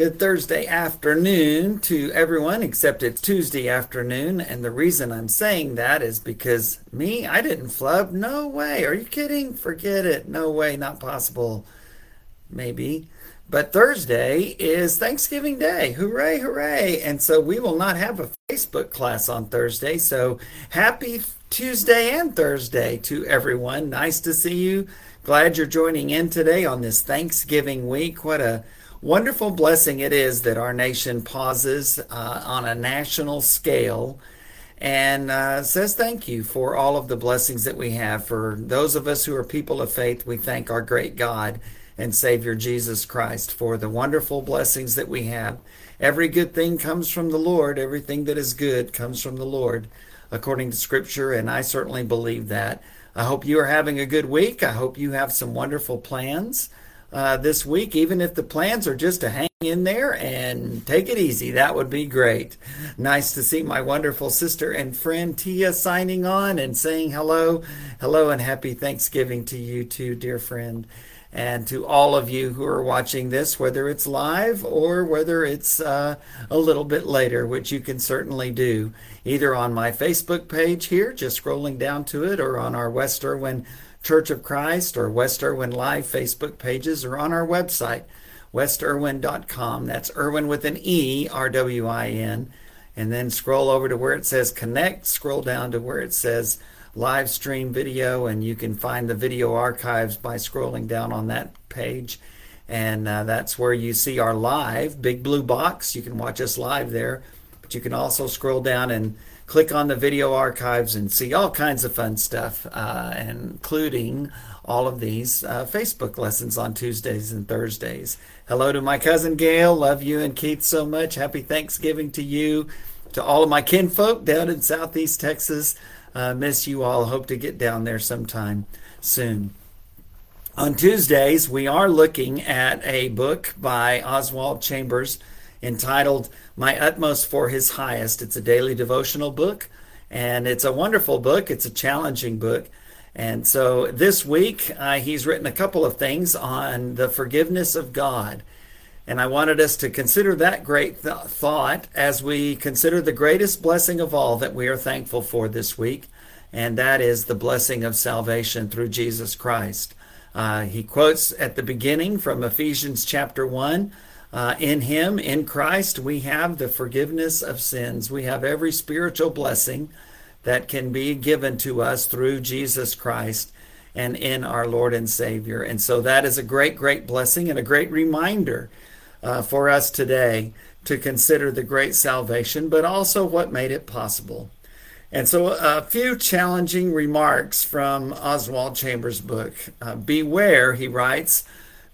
Good Thursday afternoon to everyone, except it's Tuesday afternoon. And the reason I'm saying that is because me, I didn't flub. No way. Are you kidding? Forget it. No way. Not possible. Maybe. But Thursday is Thanksgiving Day. Hooray, hooray. And so we will not have a Facebook class on Thursday. So happy Tuesday and Thursday to everyone. Nice to see you. Glad you're joining in today on this Thanksgiving week. What a wonderful blessing it is that our nation pauses uh, on a national scale and uh, says thank you for all of the blessings that we have. For those of us who are people of faith, we thank our great God and Savior Jesus Christ for the wonderful blessings that we have. Every good thing comes from the Lord, everything that is good comes from the Lord, according to Scripture, and I certainly believe that. I hope you are having a good week. I hope you have some wonderful plans uh, this week, even if the plans are just to hang in there and take it easy. That would be great. Nice to see my wonderful sister and friend Tia signing on and saying hello. Hello and happy Thanksgiving to you too, dear friend. And to all of you who are watching this, whether it's live or whether it's uh, a little bit later, which you can certainly do, either on my Facebook page here, just scrolling down to it, or on our West Erwin Church of Christ or West Erwin Live Facebook pages or on our website, westerwin.com. That's Erwin with an E, R W I N. And then scroll over to where it says connect, scroll down to where it says live stream video, and you can find the video archives by scrolling down on that page. And uh, that's where you see our live big blue box. You can watch us live there, but you can also scroll down and click on the video archives and see all kinds of fun stuff, uh, including all of these uh, Facebook lessons on Tuesdays and Thursdays. Hello to my cousin Gail. Love you and Keith so much. Happy Thanksgiving to you. To all of my kinfolk down in Southeast Texas. Uh, miss you all. Hope to get down there sometime soon. On Tuesdays, we are looking at a book by Oswald Chambers entitled My Utmost for His Highest. It's a daily devotional book, and it's a wonderful book. It's a challenging book. And so this week, uh, he's written a couple of things on the forgiveness of God. And I wanted us to consider that great th- thought as we consider the greatest blessing of all that we are thankful for this week, and that is the blessing of salvation through Jesus Christ. Uh, he quotes at the beginning from Ephesians chapter 1 uh, in Him, in Christ, we have the forgiveness of sins. We have every spiritual blessing that can be given to us through Jesus Christ and in our Lord and Savior. And so that is a great, great blessing and a great reminder uh, for us today to consider the great salvation, but also what made it possible. And so, a few challenging remarks from Oswald Chambers' book. Uh, Beware, he writes,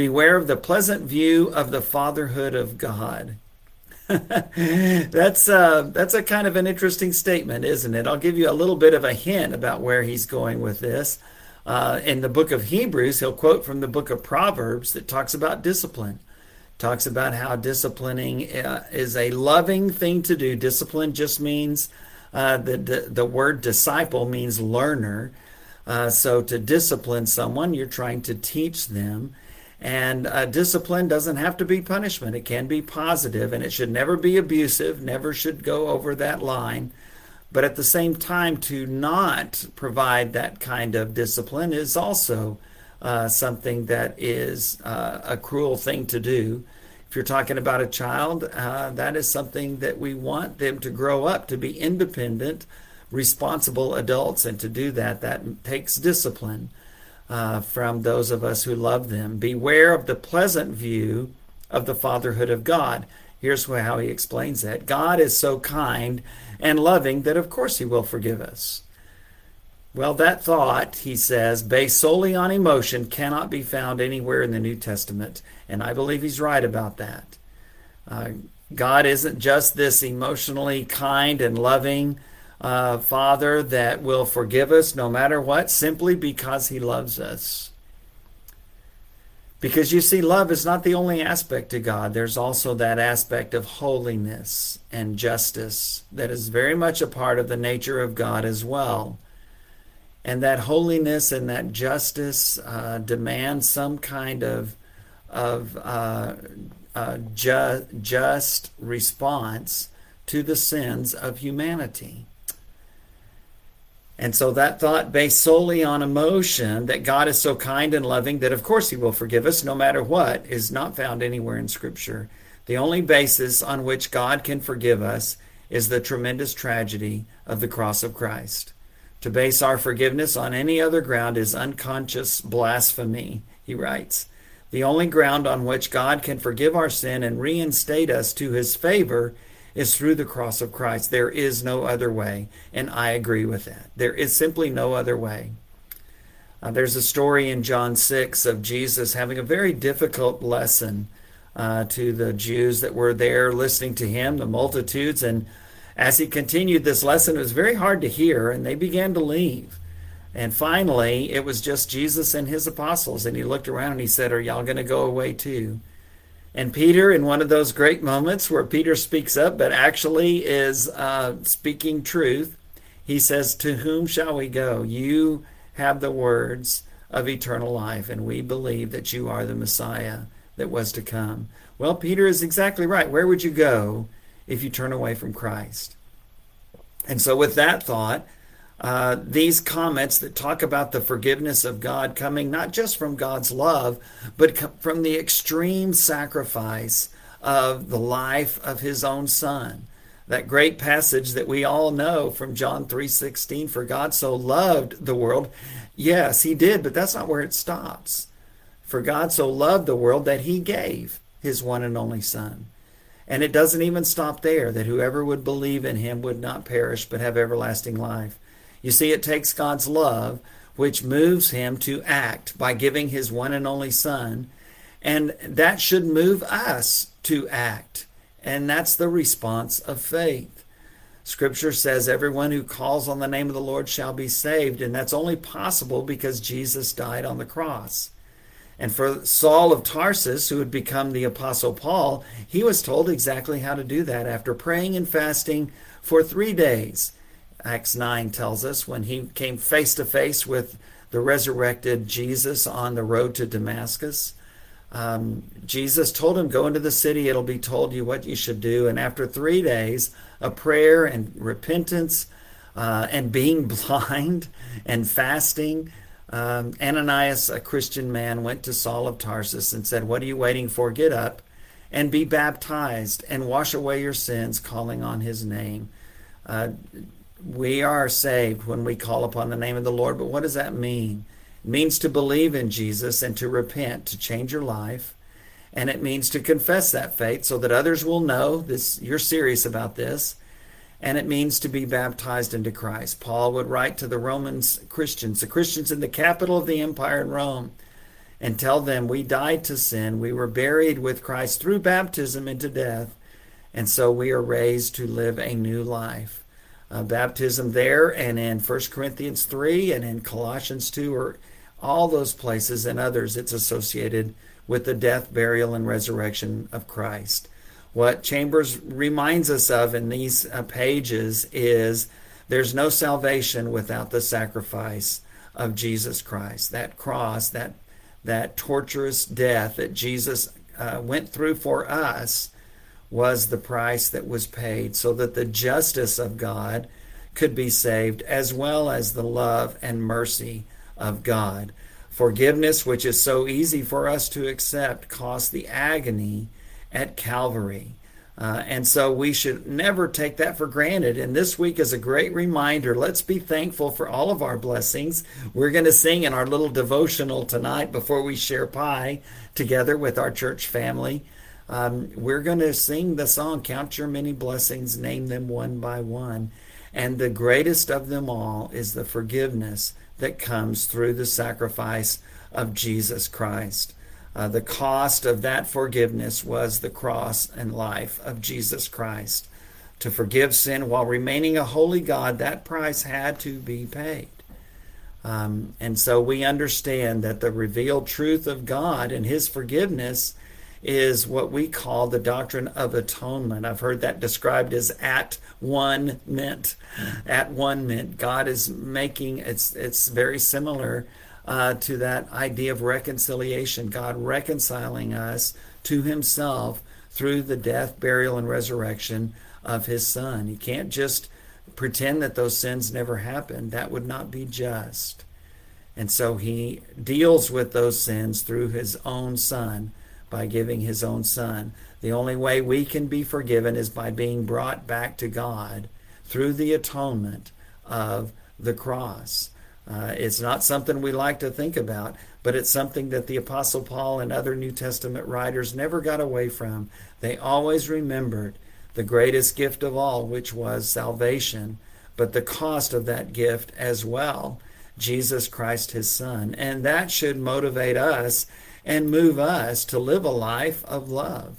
Beware of the pleasant view of the fatherhood of God. that's uh, that's a kind of an interesting statement, isn't it? I'll give you a little bit of a hint about where he's going with this. Uh, in the book of Hebrews, he'll quote from the book of Proverbs that talks about discipline. Talks about how disciplining uh, is a loving thing to do. Discipline just means uh, the, the the word disciple means learner. Uh, so to discipline someone, you're trying to teach them. And uh, discipline doesn't have to be punishment. It can be positive, and it should never be abusive, never should go over that line. But at the same time, to not provide that kind of discipline is also uh, something that is uh, a cruel thing to do. If you're talking about a child, uh, that is something that we want them to grow up to be independent, responsible adults. And to do that, that takes discipline uh, from those of us who love them. Beware of the pleasant view of the fatherhood of God. Here's how he explains that God is so kind and loving that, of course, he will forgive us. Well, that thought, he says, based solely on emotion, cannot be found anywhere in the New Testament. And I believe he's right about that. Uh, God isn't just this emotionally kind and loving uh, Father that will forgive us no matter what, simply because He loves us. Because you see, love is not the only aspect to God. There's also that aspect of holiness and justice that is very much a part of the nature of God as well. And that holiness and that justice uh, demand some kind of of uh, uh, ju- just response to the sins of humanity. And so that thought based solely on emotion that God is so kind and loving that of course he will forgive us no matter what is not found anywhere in scripture. The only basis on which God can forgive us is the tremendous tragedy of the cross of Christ. To base our forgiveness on any other ground is unconscious blasphemy, he writes. The only ground on which God can forgive our sin and reinstate us to his favor is through the cross of Christ. There is no other way, and I agree with that. There is simply no other way. Uh, there's a story in John 6 of Jesus having a very difficult lesson uh, to the Jews that were there listening to him, the multitudes. And as he continued this lesson, it was very hard to hear, and they began to leave. And finally, it was just Jesus and his apostles. And he looked around and he said, Are y'all going to go away too? And Peter, in one of those great moments where Peter speaks up, but actually is uh, speaking truth, he says, To whom shall we go? You have the words of eternal life, and we believe that you are the Messiah that was to come. Well, Peter is exactly right. Where would you go if you turn away from Christ? And so, with that thought, uh, these comments that talk about the forgiveness of God coming not just from God's love, but from the extreme sacrifice of the life of his own son. That great passage that we all know from John 3:16 for God so loved the world. Yes, he did, but that's not where it stops. For God so loved the world that he gave his one and only son. And it doesn't even stop there that whoever would believe in him would not perish but have everlasting life. You see, it takes God's love, which moves him to act by giving his one and only Son. And that should move us to act. And that's the response of faith. Scripture says, Everyone who calls on the name of the Lord shall be saved. And that's only possible because Jesus died on the cross. And for Saul of Tarsus, who had become the Apostle Paul, he was told exactly how to do that after praying and fasting for three days. Acts 9 tells us when he came face to face with the resurrected Jesus on the road to Damascus. Um, Jesus told him, Go into the city, it'll be told you what you should do. And after three days of prayer and repentance uh, and being blind and fasting, um, Ananias, a Christian man, went to Saul of Tarsus and said, What are you waiting for? Get up and be baptized and wash away your sins, calling on his name. Uh, we are saved when we call upon the name of the Lord. But what does that mean? It means to believe in Jesus and to repent, to change your life. And it means to confess that faith so that others will know this you're serious about this. And it means to be baptized into Christ. Paul would write to the Romans Christians, the Christians in the capital of the empire in Rome, and tell them, We died to sin. We were buried with Christ through baptism into death. And so we are raised to live a new life uh, baptism there and in 1 Corinthians 3 and in Colossians 2 or all those places and others it's associated with the death, burial, and resurrection of Christ. What Chambers reminds us of in these uh, pages is there's no salvation without the sacrifice of Jesus Christ. That cross, that that torturous death that Jesus uh, went through for us was the price that was paid so that the justice of God could be saved, as well as the love and mercy of God. Forgiveness, which is so easy for us to accept, cost the agony at Calvary. Uh, and so we should never take that for granted. And this week is a great reminder. Let's be thankful for all of our blessings. We're going to sing in our little devotional tonight before we share pie together with our church family. Um, we're going to sing the song, Count Your Many Blessings, Name Them One by One. And the greatest of them all is the forgiveness that comes through the sacrifice of Jesus Christ. Uh, the cost of that forgiveness was the cross and life of Jesus Christ. To forgive sin while remaining a holy God, that price had to be paid. Um, and so we understand that the revealed truth of God and His forgiveness is what we call the doctrine of atonement. I've heard that described as at one meant. At one meant God is making it's it's very similar uh, to that idea of reconciliation, God reconciling us to himself through the death, burial, and resurrection of his son. You can't just pretend that those sins never happened. That would not be just. And so he deals with those sins through his own son by giving his own son. The only way we can be forgiven is by being brought back to God through the atonement of the cross. Uh, it's not something we like to think about, but it's something that the Apostle Paul and other New Testament writers never got away from. They always remembered the greatest gift of all, which was salvation, but the cost of that gift as well, Jesus Christ, his Son. And that should motivate us and move us to live a life of love.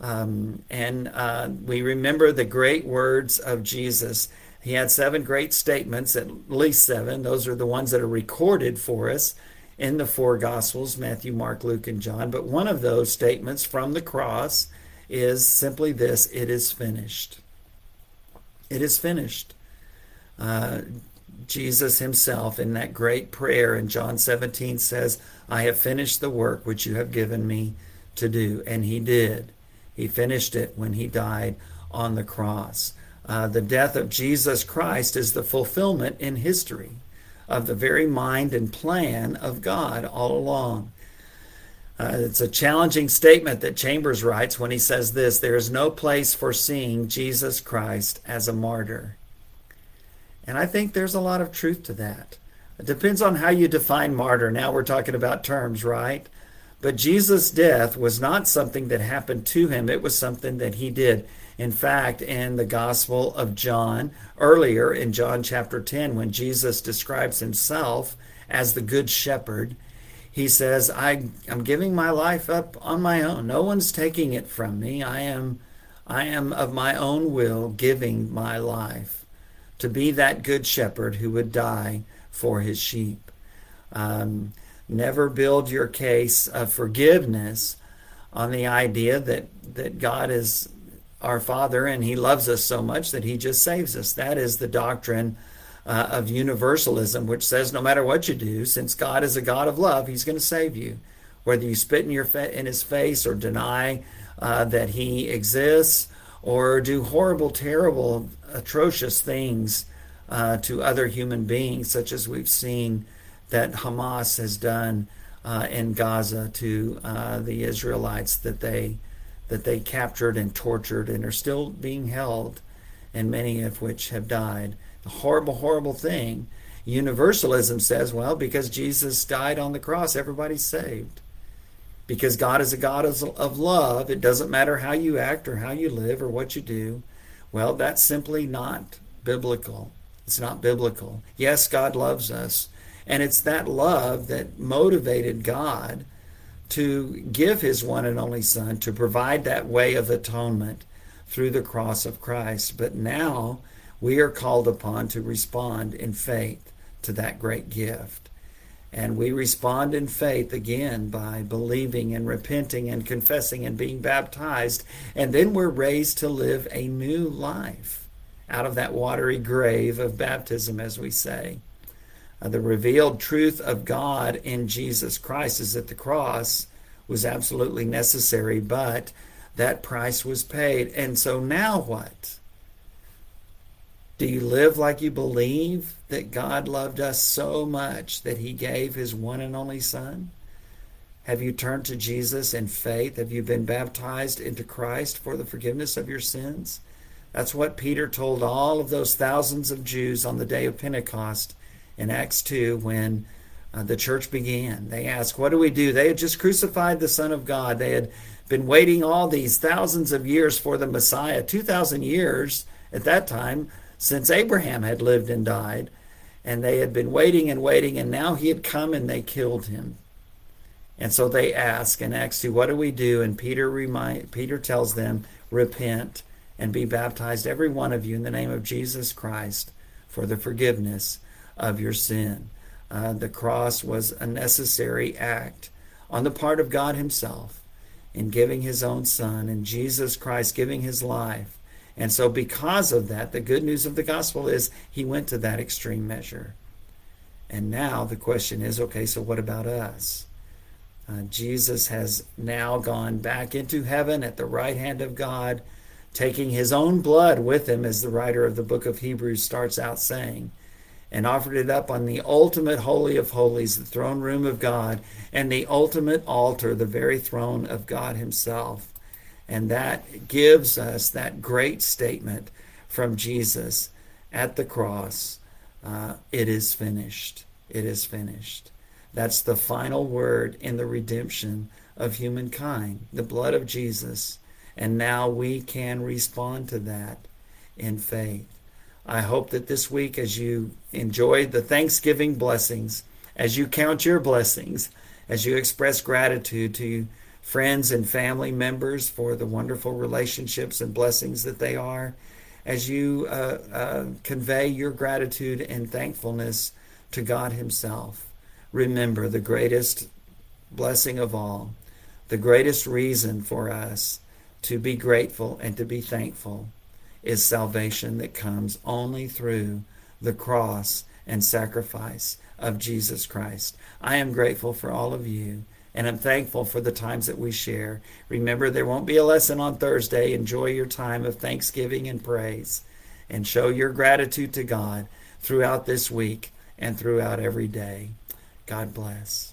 Um, and uh, we remember the great words of Jesus. He had seven great statements, at least seven. Those are the ones that are recorded for us in the four Gospels Matthew, Mark, Luke, and John. But one of those statements from the cross is simply this it is finished. It is finished. Uh, Jesus himself, in that great prayer in John 17, says, I have finished the work which you have given me to do. And he did. He finished it when he died on the cross. Uh, the death of Jesus Christ is the fulfillment in history of the very mind and plan of God all along. Uh, it's a challenging statement that Chambers writes when he says this There is no place for seeing Jesus Christ as a martyr. And I think there's a lot of truth to that. It depends on how you define martyr. Now we're talking about terms, right? But Jesus' death was not something that happened to him, it was something that he did. In fact, in the Gospel of John, earlier in John chapter 10, when Jesus describes himself as the Good Shepherd, he says, I, I'm giving my life up on my own. No one's taking it from me. I am, I am of my own will giving my life to be that good shepherd who would die for his sheep. Um, never build your case of forgiveness on the idea that, that God is our Father and He loves us so much that He just saves us. That is the doctrine uh, of universalism, which says no matter what you do, since God is a God of love, He's going to save you. Whether you spit in your fa- in His face or deny uh, that He exists, or do horrible, terrible, atrocious things uh, to other human beings, such as we've seen that Hamas has done uh, in Gaza to uh, the Israelites that they that they captured and tortured and are still being held, and many of which have died a horrible, horrible thing. Universalism says, well, because Jesus died on the cross, everybody's saved. Because God is a God of, of love, it doesn't matter how you act or how you live or what you do. Well, that's simply not biblical. It's not biblical. Yes, God loves us. And it's that love that motivated God to give his one and only Son to provide that way of atonement through the cross of Christ. But now we are called upon to respond in faith to that great gift. And we respond in faith again by believing and repenting and confessing and being baptized. And then we're raised to live a new life out of that watery grave of baptism, as we say. Uh, the revealed truth of God in Jesus Christ is at the cross was absolutely necessary, but that price was paid. And so now what? Do you live like you believe that God loved us so much that he gave his one and only Son? Have you turned to Jesus in faith? Have you been baptized into Christ for the forgiveness of your sins? That's what Peter told all of those thousands of Jews on the day of Pentecost in Acts 2 when uh, the church began. They asked, What do we do? They had just crucified the Son of God. They had been waiting all these thousands of years for the Messiah, 2,000 years at that time since Abraham had lived and died. And they had been waiting and waiting, and now he had come and they killed him. And so they ask in Acts 2, What do we do? And Peter, remind, Peter tells them, Repent and be baptized, every one of you, in the name of Jesus Christ for the forgiveness of your sin. Uh, the cross was a necessary act on the part of God Himself in giving His own Son and Jesus Christ giving His life and so, because of that, the good news of the gospel is he went to that extreme measure. And now the question is okay, so what about us? Uh, Jesus has now gone back into heaven at the right hand of God, taking his own blood with him, as the writer of the book of Hebrews starts out saying, and offered it up on the ultimate Holy of Holies, the throne room of God, and the ultimate altar, the very throne of God Himself. And that gives us that great statement from Jesus at the cross uh, it is finished. It is finished. That's the final word in the redemption of humankind, the blood of Jesus. And now we can respond to that in faith. I hope that this week, as you enjoy the Thanksgiving blessings, as you count your blessings, as you express gratitude to friends and family members for the wonderful relationships and blessings that they are, as you uh, uh, convey your gratitude and thankfulness to God Himself, remember the greatest blessing of all, the greatest reason for us to be grateful and to be thankful is salvation that comes only through the cross and sacrifice of Jesus Christ. I am grateful for all of you and I'm thankful for the times that we share. Remember, there won't be a lesson on Thursday. Enjoy your time of thanksgiving and praise and show your gratitude to God throughout this week and throughout every day. God bless.